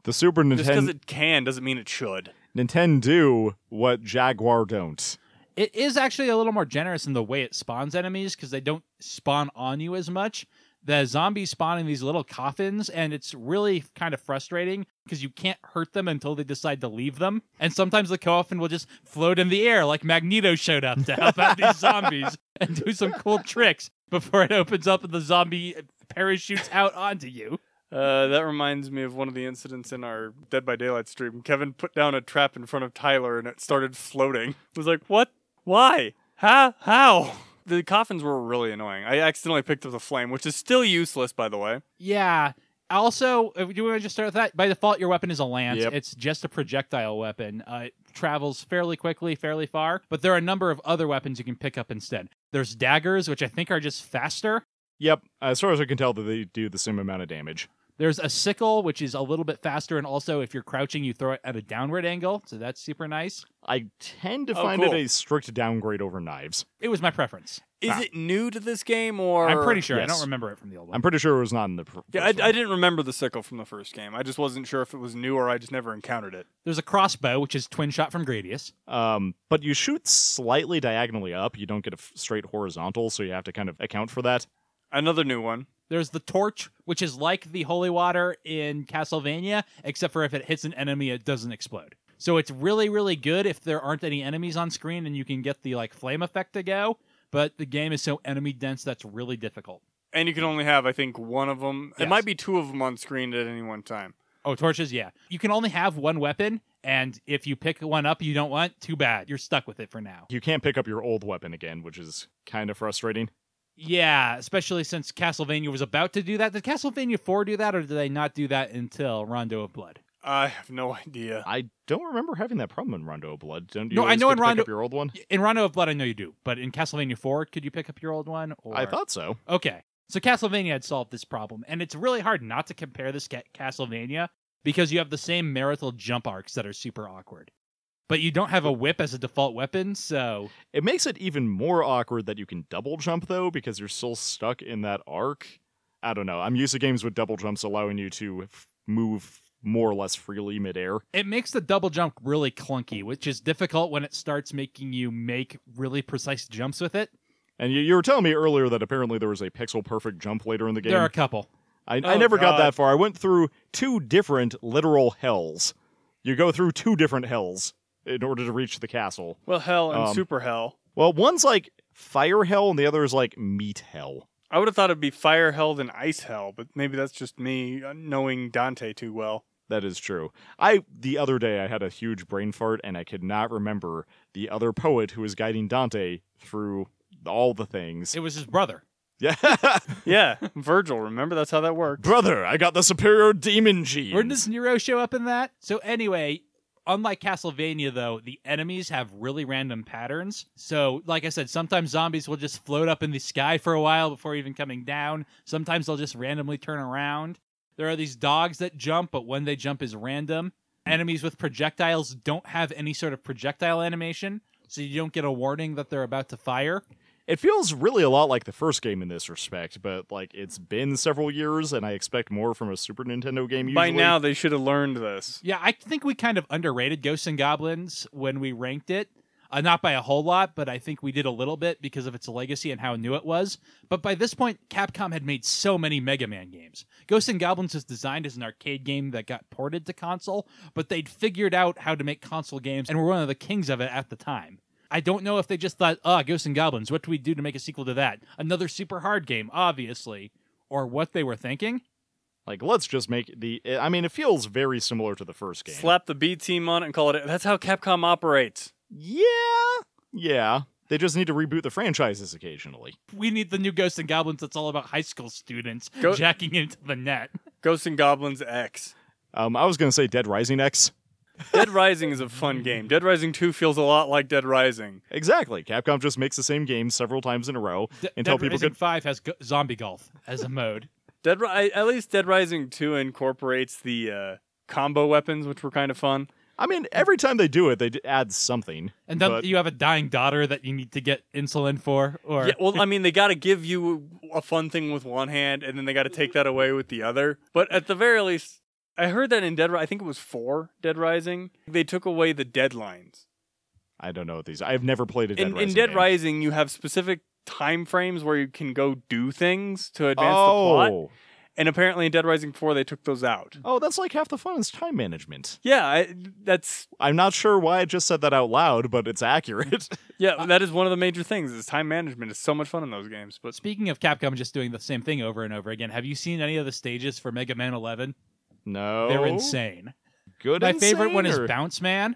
the Super Nintendo. Just because it can doesn't mean it should. Nintendo do what Jaguar don't. It is actually a little more generous in the way it spawns enemies because they don't spawn on you as much. The zombies spawn in these little coffins, and it's really kind of frustrating because you can't hurt them until they decide to leave them. And sometimes the coffin will just float in the air, like Magneto showed up to help out these zombies *laughs* and do some cool tricks before it opens up and the zombie parachutes out onto you. Uh, that reminds me of one of the incidents in our Dead by Daylight stream. Kevin put down a trap in front of Tyler and it started floating. I was like, what? Why? How? How? The coffins were really annoying. I accidentally picked up the flame, which is still useless, by the way. Yeah. Also, do you want to just start with that, by default, your weapon is a lance. Yep. It's just a projectile weapon. Uh, it travels fairly quickly, fairly far, but there are a number of other weapons you can pick up instead. There's daggers, which I think are just faster. Yep, as far as I can tell, they do the same amount of damage. There's a sickle, which is a little bit faster, and also if you're crouching, you throw it at a downward angle, so that's super nice. I tend to Oh, find cool. it a strict downgrade over knives. It was my preference. Is Ah. it new to this game, or I'm pretty sure. I yes. don't remember it from the old one. I'm pretty sure it was not in the. Pr- Yeah, I, first I one. didn't remember the sickle from the first game. I just wasn't sure if it was new or I just never encountered it. There's a crossbow, which is twin shot from Gradius. Um, but you shoot slightly diagonally up. You don't get a f- straight horizontal, so you have to kind of account for that. Another new one. There's the torch, which is like the holy water in Castlevania, except for if it hits an enemy, it doesn't explode. So it's really, really good if there aren't any enemies on screen and you can get the like flame effect to go. But the game is so enemy dense that's really difficult. And you can only have, I think, one of them. It might be two of them on screen at any one time. Oh, torches, yeah. You can only have one weapon, and if you pick one up you don't want, too bad. You're stuck with it for now. You can't pick up your old weapon again, which is kind of frustrating. Yeah, especially since Castlevania was about to do that. Did Castlevania 4 do that, or did they not do that until Rondo of Blood? I have no idea. I don't remember having that problem in Rondo of Blood. Don't you No, I know in to pick Rondo- up your old one? In Rondo of Blood, I know you do, but in Castlevania 4, could you pick up your old one? Or... I thought so. Okay. So Castlevania had solved this problem, and it's really hard not to compare this ca- Castlevania because you have the same marital jump arcs that are super awkward. But you don't have a whip as a default weapon, so It makes it even more awkward that you can double jump though, because you're still stuck in that arc. I don't know. I'm used to games with double jumps allowing you to f- move more or less freely midair. it makes the double jump really clunky, which is difficult when it starts making you make really precise jumps with it. And you, you were telling me earlier that apparently there was a pixel perfect jump later in the game. There are a couple. I, I Oh, never got that far. I went through two different literal hells. You go through two different hells in order to reach the castle. Well, hell and Um, super hell. Well, one's like fire hell, and the other is like meat hell. I would have thought it'd be fire hell and ice hell, but maybe that's just me uh, knowing Dante too well. That is true. I the other day I had a huge brain fart, and I could not remember the other poet who was guiding Dante through all the things. It was his brother. Yeah, *laughs* *laughs* Yeah, Virgil. Remember that's how that worked. brother, I got the superior demon gene. Where does Nero show up in that? So anyway, unlike Castlevania though, the enemies have really random patterns. So like I said, sometimes zombies will just float up in the sky for a while before even coming down. Sometimes they'll just randomly turn around. There are these dogs that jump, but when they jump is random. Enemies with projectiles don't have any sort of projectile animation, so you don't get a warning that they're about to fire. It feels really a lot like the first game in this respect, but like it's been several years, and I expect more from a Super Nintendo game. Usually. By now, they should have learned this. Yeah, I think we kind of underrated Ghosts and Goblins when we ranked it. Uh, not by a whole lot, but I think we did a little bit because of its legacy and how new it was. But by this point, Capcom had made so many Mega Man games. Ghosts and Goblins was designed as an arcade game that got ported to console, but they'd figured out how to make console games and were one of the kings of it at the time. I don't know if they just thought, ah, Ghosts and Goblins, what do we do to make a sequel to that? Another super hard game, obviously. Or what they were thinking. like let's just make the. I mean, it feels very similar to the first game. Slap the B team on it and call it. That's how Capcom operates. Yeah, yeah. They just need to reboot the franchises occasionally. we need the new Ghosts and Goblins that's all about high school students Go- jacking into the net. Ghosts and Goblins X. Um, I was gonna say Dead Rising X. Dead Rising is a fun *laughs* game. Dead Rising 2 feels a lot like Dead Rising. Exactly. Capcom just makes the same game several times in a row D- until Dead people Rising could. Five has go- zombie golf as a mode. Dead Ri- at least Dead Rising 2 incorporates the uh, combo weapons, which were kind of fun. I mean, every time they do it, they add something. And then but you have a dying daughter that you need to get insulin for, or Yeah, well, I mean, they got to give you a fun thing with one hand, and then they got to take that away with the other. But at the very least, I heard that in Dead, Ri- I think it was four Dead Rising, they took away the deadlines. I don't know what these. I've never played a Dead In, Rising. in Dead game. Rising, you have specific time frames where you can go do things to advance the plot, Oh, and apparently in Dead Rising Four, they took those out. oh, that's like half the fun is time management. Yeah, I, that's I'm not sure why I just said that out loud, but it's accurate. *laughs* yeah, that is one of the major things. Is time management is so much fun in those games. But speaking of Capcom just doing the same thing over and over again, have you seen any of the stages for Mega Man 11? No, They're insane. Good. My favorite one is or- Bounce Man.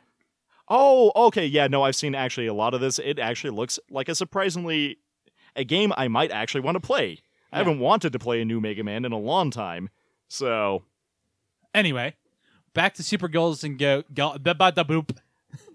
Oh, okay, yeah, no, I've seen actually a lot of this. It actually looks like a surprisingly a game I might actually want to play. I haven't wanted to play a new Mega Man in a long time, so Anyway, back to Super Girls and Go. go da ba da boop.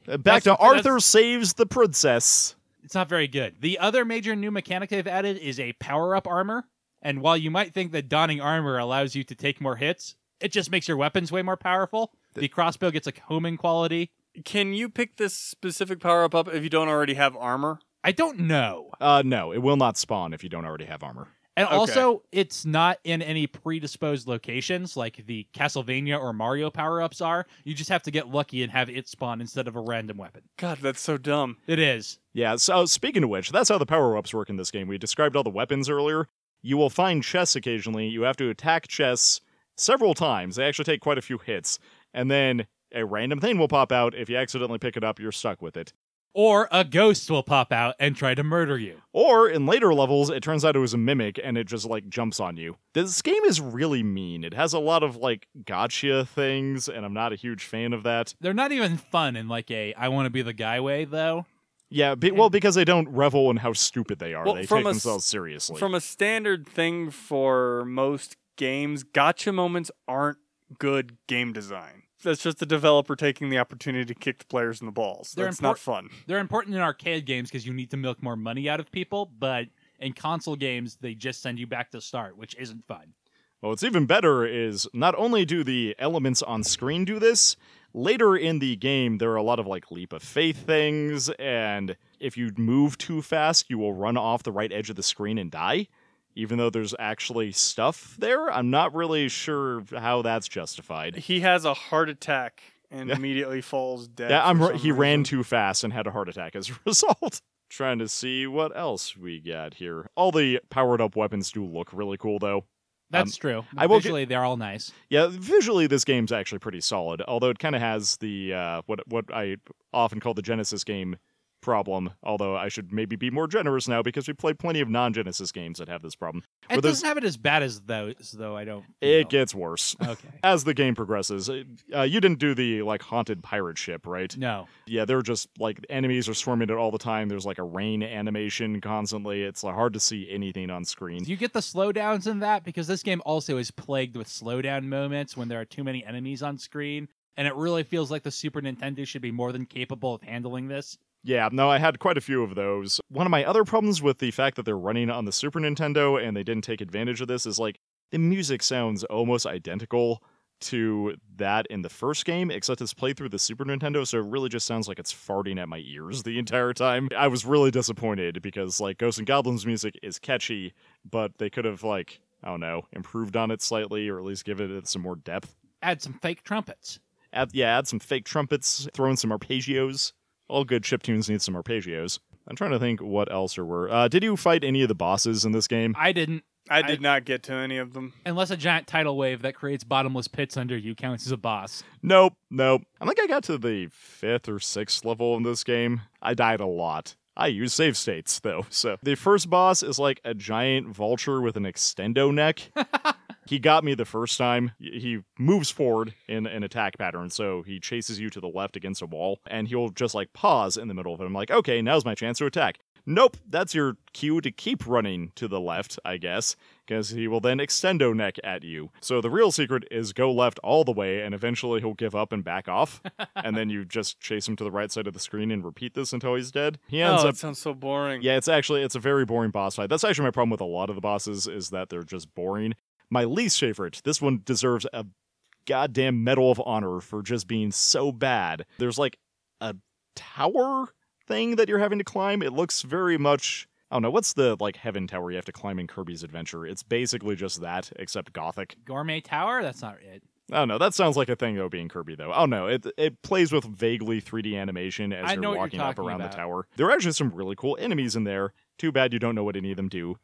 uh, back That's- to Arthur saves the princess. It's not very good. The other major new mechanic they've added is a power up armor. And while you might think that donning armor allows you to take more hits, it just makes your weapons way more powerful. The crossbow gets a homing quality. can you pick this specific power up up if you don't already have armor? I don't know. Uh, no, it will not spawn if you don't already have armor. And Okay. also, it's not in any predisposed locations like the Castlevania or Mario power ups are. You just have to get lucky and have it spawn instead of a random weapon. God, that's so dumb. It is. Yeah, so speaking of which, that's how the power ups work in this game. We described all the weapons earlier. You will find chests occasionally. You have to attack chests several times. They actually take quite a few hits. And then a random thing will pop out. If you accidentally pick it up, you're stuck with it. Or a ghost will pop out and try to murder you. Or in later levels, it turns out it was a mimic and it just like jumps on you. This game is really mean. It has a lot of like gotcha things, and I'm not a huge fan of that. They're not even fun in like a I want to be the guy way though. Yeah, be, well, because they don't revel in how stupid they are. Well, they take a s- themselves seriously. From a standard thing for most games, gotcha moments aren't good game design. that's just the developer taking the opportunity to kick the players in the balls. They're That's not fun. They're important in arcade games because you need to milk more money out of people, but in console games, they just send you back to start, which isn't fun. Well, what's even better is not only do the elements on screen do this, later in the game, there are a lot of like leap of faith things, and if you move too fast, you will run off the right edge of the screen and die. Even though there's actually stuff there, I'm not really sure how that's justified. He has a heart attack and Yeah. immediately falls dead. Yeah, I'm. for r- some He ran too fast and had a heart attack as a *laughs* result. Trying to see what else we got here. All the powered up weapons do look really cool, though. That's true. Um, I will get- they're all nice. Yeah, visually this game's actually pretty solid. Although it kind of has the uh, what what I often call the Genesis game problem. Although I should maybe be more generous now because we play plenty of non-Genesis games that have this problem. It doesn't have it as bad as those, though. I don't. It know. gets worse okay. *laughs* as the game progresses. Uh, you didn't do the like haunted pirate ship, right? No, Yeah, they're just like enemies are swarming it all the time. There's like a rain animation constantly. It's like, hard to see anything on screen. do you get the slowdowns in that? Because this game also is plagued with slowdown moments when there are too many enemies on screen, and it really feels like the Super Nintendo should be more than capable of handling this. Yeah, no, I had quite a few of those. One of my other problems with the fact that they're running on the Super Nintendo and they didn't take advantage of this is like the music sounds almost identical to that in the first game, except it's played through the Super Nintendo, so it really just sounds like it's farting at my ears the entire time. I was really disappointed because like Ghosts and Goblins music is catchy, but they could have like I don't know improved on it slightly or at least given it some more depth. Add some fake trumpets. Add, yeah, add some fake trumpets, throw in some arpeggios. All good chip tunes need some arpeggios. I'm trying to think what else there were. Uh, did you fight any of the bosses in this game? I didn't, I did not get to any of them. unless a giant tidal wave that creates bottomless pits under you counts as a boss. Nope, nope. I think I got to the fifth or sixth level in this game. I died a lot. I use save states though. So the first boss is like a giant vulture with an extendo neck. *laughs* he got me the first time. He moves forward in an attack pattern, so he chases you to the left against a wall, and he'll just like pause in the middle of it. I'm like, okay, now's my chance to attack. Nope, that's your cue to keep running to the left, I guess, because he will then extendo neck at you. So the real secret is go left all the way, and eventually he'll give up and back off, *laughs* and then you just chase him to the right side of the screen and repeat this until he's dead. He oh, ends oh, up that sounds so boring. yeah, it's actually it's a very boring boss fight. That's actually my problem with a lot of the bosses is that they're just boring. My least favorite, this one deserves a goddamn medal of honor for just being so bad. There's like a tower thing that you're having to climb. It looks very much I don't know, what's the like heaven tower you have to climb in Kirby's Adventure? It's basically just that, except gothic. Gourmet Tower? That's not it. I don't know. That sounds like a thing that being Kirby, though. Oh no, it it plays with vaguely 3D animation as I you're what you're walking up around about. the tower. There are actually some really cool enemies in there. Too bad you don't know what any of them do.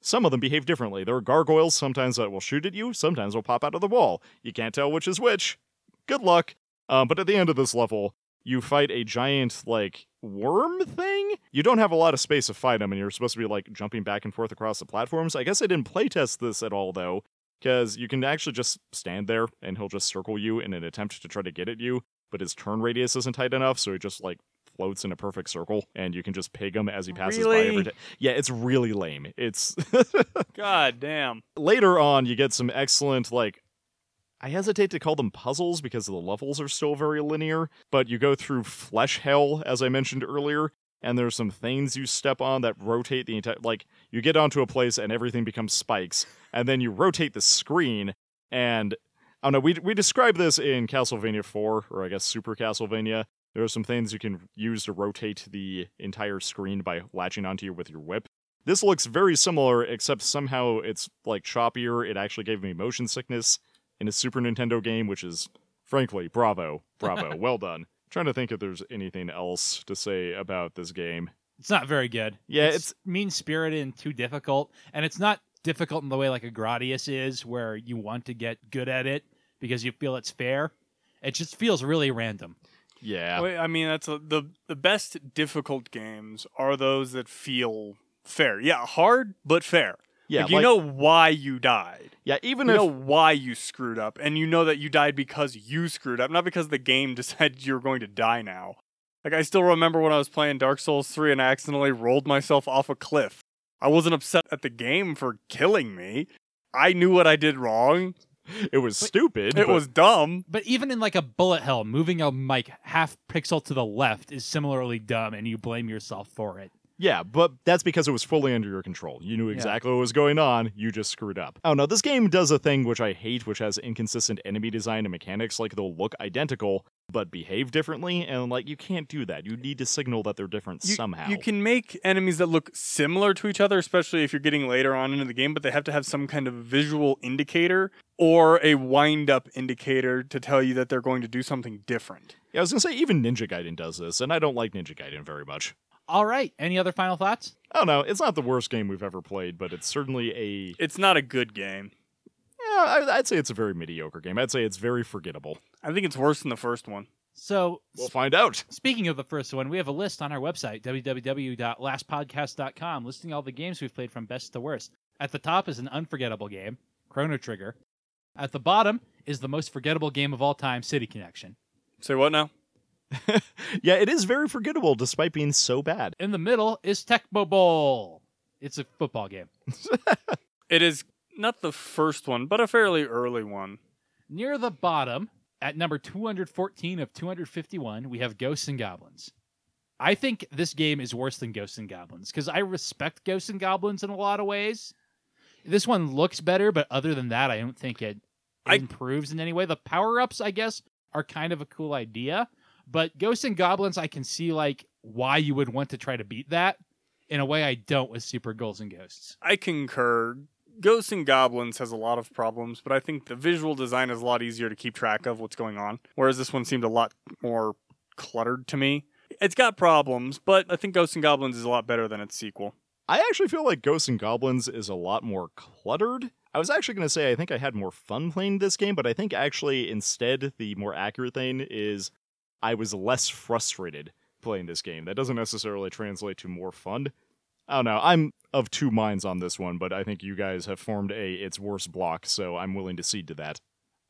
Some of them behave differently. There are gargoyles sometimes that will shoot at you, sometimes will pop out of the wall. You can't tell which is which. Good luck. Um, but at the end of this level, you fight a giant like worm thing. You don't have a lot of space to fight him, and you're supposed to be like jumping back and forth across the platforms. I guess I didn't playtest this at all though because you can actually just stand there and he'll just circle you in an attempt to try to get at you but his turn radius isn't tight enough so he just like floats in a perfect circle and you can just pig him as he passes by every Really? day yeah it's really lame it's *laughs* God damn. later on you get some excellent like I hesitate to call them puzzles because the levels are still very linear, but you go through flesh hell, as I mentioned earlier, and there's some things you step on that rotate the entire. Like, you get onto a place and everything becomes spikes, and then you rotate the screen, and I don't know, we, we describe this in Castlevania 4, or I guess Super Castlevania. There are some things you can use to rotate the entire screen by latching onto you with your whip. This looks very similar, except somehow it's like choppier. It actually gave me motion sickness in a Super Nintendo game, which is frankly, bravo, *laughs* bravo, well done. trying to think if there's anything else to say about this game. It's not very good. Yeah, it's mean spirited and too difficult, and it's not difficult in the way like a Gradius is, where you want to get good at it because you feel it's fair. It just feels really random. Yeah, I mean, that's a, the the best difficult games are those that feel fair. Yeah, hard but fair. yeah, Like, you like- know why you died. yeah. Even You if know why you screwed up, and you know that you died because you screwed up, not because the game *laughs* decided you're going to die now. Like I still remember when I was playing Dark Souls 3 and I accidentally rolled myself off a cliff. I wasn't upset at the game for killing me. I knew what I did wrong, *laughs* it was stupid. It but- was dumb. But even in like a bullet hell, moving a mic half pixel to the left is similarly dumb, and you blame yourself for it. Yeah, but that's because it was fully under your control. You knew exactly what was going on. You just screwed up. Oh no, this game does a thing which I hate, which has inconsistent enemy design and mechanics. Like they'll look identical but behave differently, and like you can't do that. You need to signal that they're different You, somehow. you can make enemies that look similar to each other, especially if you're getting later on into the game, but they have to have some kind of visual indicator or a wind up indicator to tell you that they're going to do something different. Yeah, I was gonna say even Ninja Gaiden does this, and I don't like Ninja Gaiden very much. All right. Any other final thoughts? I don't know. It's not the worst game we've ever played, but it's certainly a. It's not a good game. Yeah, I- I'd say it's a very mediocre game. I'd say it's very forgettable. I think it's worse than the first one. So, We'll find out. speaking of the first one, we have a list on our website, www.lastpodcast.com, listing all the games we've played from best to worst. At the top is an unforgettable game, Chrono Trigger. At the bottom is the most forgettable game of all time, City Connection. Say what now? *laughs* Yeah, it is very forgettable despite being so bad. In the middle is Tecmo Bowl. It's a football game. *laughs* It is not the first one, but a fairly early one. Near the bottom, at number 214 of 251, we have Ghosts and Goblins. I think this game is worse than Ghosts and Goblins because I respect Ghosts and Goblins in a lot of ways. This one looks better, but other than that, I don't think it I- improves in any way. The power ups, I guess, are kind of a cool idea, but Ghosts and Goblins, I can see like why you would want to try to beat that. In a way, I don't with Super Ghouls and Ghosts. I concur. Ghosts and Goblins has a lot of problems, but I think the visual design is a lot easier to keep track of what's going on. Whereas this one seemed a lot more cluttered to me. It's got problems, but I think Ghosts and Goblins is a lot better than its sequel. I actually feel like Ghosts and Goblins is a lot more cluttered. I was actually going to say I think I had more fun playing this game, but I think actually instead the more accurate thing is I was less frustrated playing this game. That doesn't necessarily translate to more fun. I don't know. I'm of two minds on this one, but I think you guys have formed a it's worse block, so I'm willing to cede to that.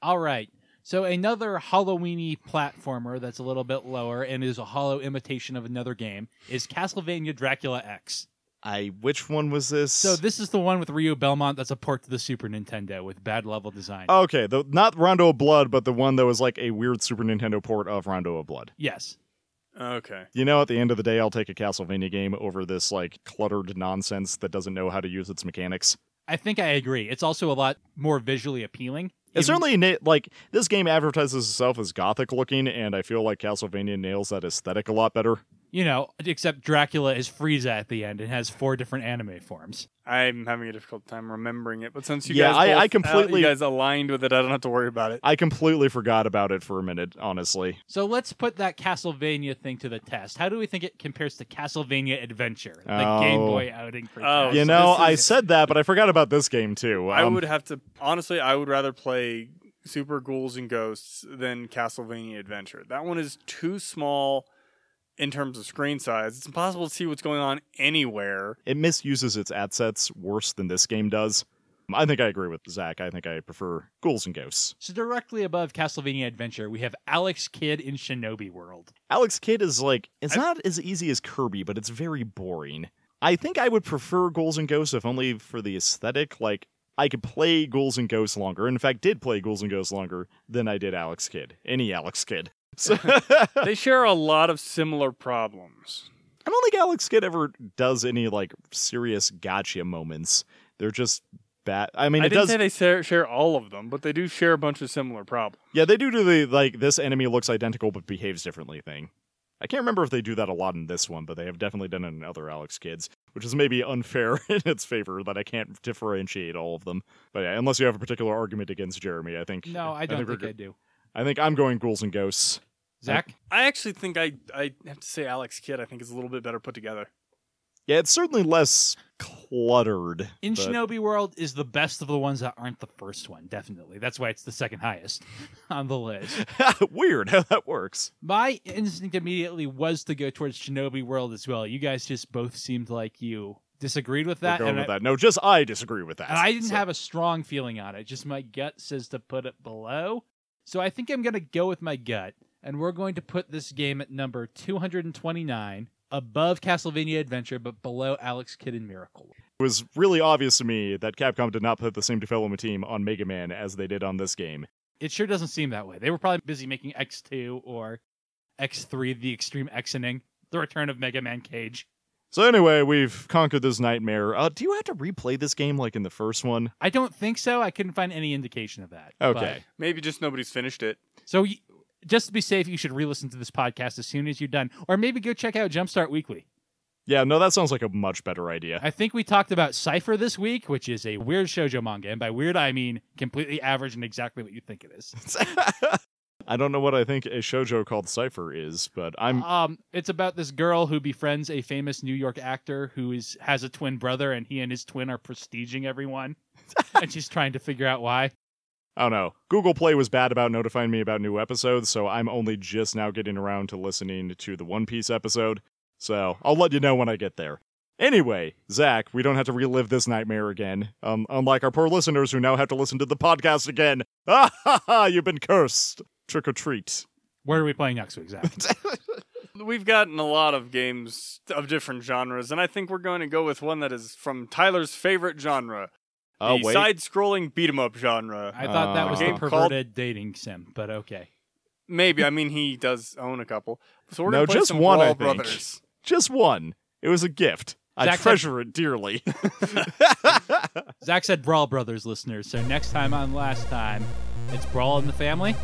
All right. So another Halloweeny platformer that's a little bit lower and is a hollow imitation of another game is Castlevania Dracula X. I which one was this? So this is the one with Rio Belmont that's a port to the Super Nintendo with bad level design. Okay, the not Rondo of Blood, but the one that was like a weird Super Nintendo port of Rondo of Blood. yes. Okay. You know, at the end of the day, I'll take a Castlevania game over this like cluttered nonsense that doesn't know how to use its mechanics. I think I agree. It's also a lot more visually appealing. It's certainly na- like this game advertises itself as gothic looking, and I feel like Castlevania nails that aesthetic a lot better. You know, except Dracula is Frieza at the end and has four different anime forms. I'm having a difficult time remembering it, but since you Yeah, guys I- both- I uh, completely- you guys aligned with it, I don't have to worry about it. I completely forgot about it for a minute, honestly. So let's put that Castlevania thing to the test. How do we think it compares to Castlevania Adventure, the Oh. Game Boy outing for Oh, You so know, this I is- said that, but I forgot about this game too. I Um, would have to honestly. I would rather play Super Ghouls and Ghosts than Castlevania Adventure. That one is too small in terms of screen size. It's impossible to see what's going on anywhere. It misuses its assets worse than this game does. I think I agree with Zach. I think I prefer Ghouls and Ghosts. So directly above Castlevania Adventure, we have Alex Kidd in Shinobi World. Alex Kidd is like it's I- not as easy as Kirby, but it's very boring. I think I would prefer Ghouls and Ghosts if only for the aesthetic. Like I could play Ghouls and Ghosts longer. In fact, did play Ghouls and Ghosts longer than I did Alex Kidd. Any Alex Kidd. So *laughs* they share a lot of similar problems. I don't think Alex Kidd ever does any like serious gotcha moments. They're just bad. I mean, I it didn't does. say they share, share all of them, but they do share a bunch of similar problems. Yeah, they do do the like this enemy looks identical but behaves differently thing. I can't remember if they do that a lot in this one, but they have definitely done it in other Alex Kids, which is maybe unfair *laughs* in its favor that I can't differentiate all of them. But yeah, unless you have a particular argument against Jeremy, I think No, I don't we're think good. I do. I think I'm going Ghouls and Ghosts. Zach? I actually think I I have to say Alex Kidd. I think is a little bit better put together. Yeah, it's certainly less cluttered. In but- Shinobi World is the best of the ones that aren't the first one, definitely. That's why it's the second highest *laughs* on the list. *laughs* Weird how that works. My instinct immediately was to go towards Shinobi World as well. You guys just both seemed like you disagreed with that. We're going and with I, that. No, just I disagree with that. And I didn't So- have a strong feeling on it. Just my gut says to put it below. So I think I'm going to go with my gut. And we're going to put this game at number 229 above Castlevania Adventure, but below Alex Kidd and Miracle. It was really obvious to me that Capcom did not put the same development team on Mega Man as they did on this game. It sure doesn't seem that way. They were probably busy making X2 or X3, the Extreme Xening, the return of Mega Man Cage. So anyway, we've conquered this nightmare. Uh, do you have to replay this game like in the first one? I don't think so. I couldn't find any indication of that. Okay. Maybe just nobody's finished it. So y- just to be safe, you should re-listen to this podcast as soon as you're done, or maybe go check out Jumpstart Weekly. Yeah, no, that sounds like a much better idea. I think we talked about Cipher this week, which is a weird shoujo manga, and by weird I mean completely average and exactly what you think it is. *laughs* I don't know what I think a shoujo called Cipher is, but I'm Um, it's about this girl who befriends a famous New York actor who is has a twin brother, and he and his twin are prestiging everyone, *laughs* and she's trying to figure out why. I don't know. Google Play was bad about notifying me about new episodes, so I'm only just now getting around to listening to the One Piece episode. So I'll let you know when I get there. Anyway, Zach, we don't have to relive this nightmare again. Um, unlike our poor listeners who now have to listen to the podcast again. *laughs* Ah ha ha! You've been cursed. Trick or treat. Where are we playing next week, Zach? *laughs* We've gotten a lot of games of different genres, and I think we're going to go with one that is from Tyler's favorite genre, Oh the wait. side-scrolling beat 'em up genre. I thought that was Uh, the Game called- perverted dating sim, but okay. Maybe I mean he does own a couple, so we're No, gonna play just some one, I Brawl think. Brothers. Just one. It was a gift. I Zach said- treasure it dearly. *laughs* Zach said Brawl Brothers listeners, so next time on Last Time, it's Brawl in the Family.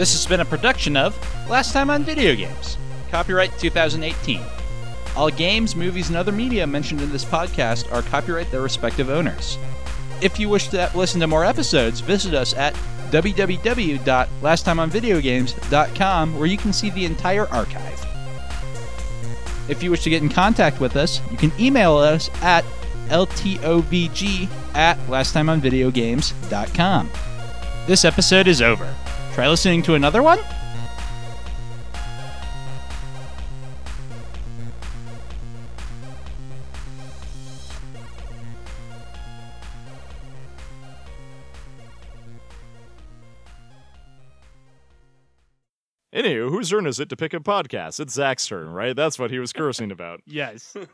This has been a production of Last Time on Video Games. Copyright 2018. All games, movies, and other media mentioned in this podcast are copyright their respective owners. If you wish to listen to more episodes, visit us at www.lasttimeonvideogames.com where you can see the entire archive. If you wish to get in contact with us, you can email us at ltovg at lasttimeonvideogames.com. This episode is over. Try listening to another one? Anywho, whose turn is it to pick a podcast? It's Zach's turn, right? That's what he was cursing about. *laughs* Yes.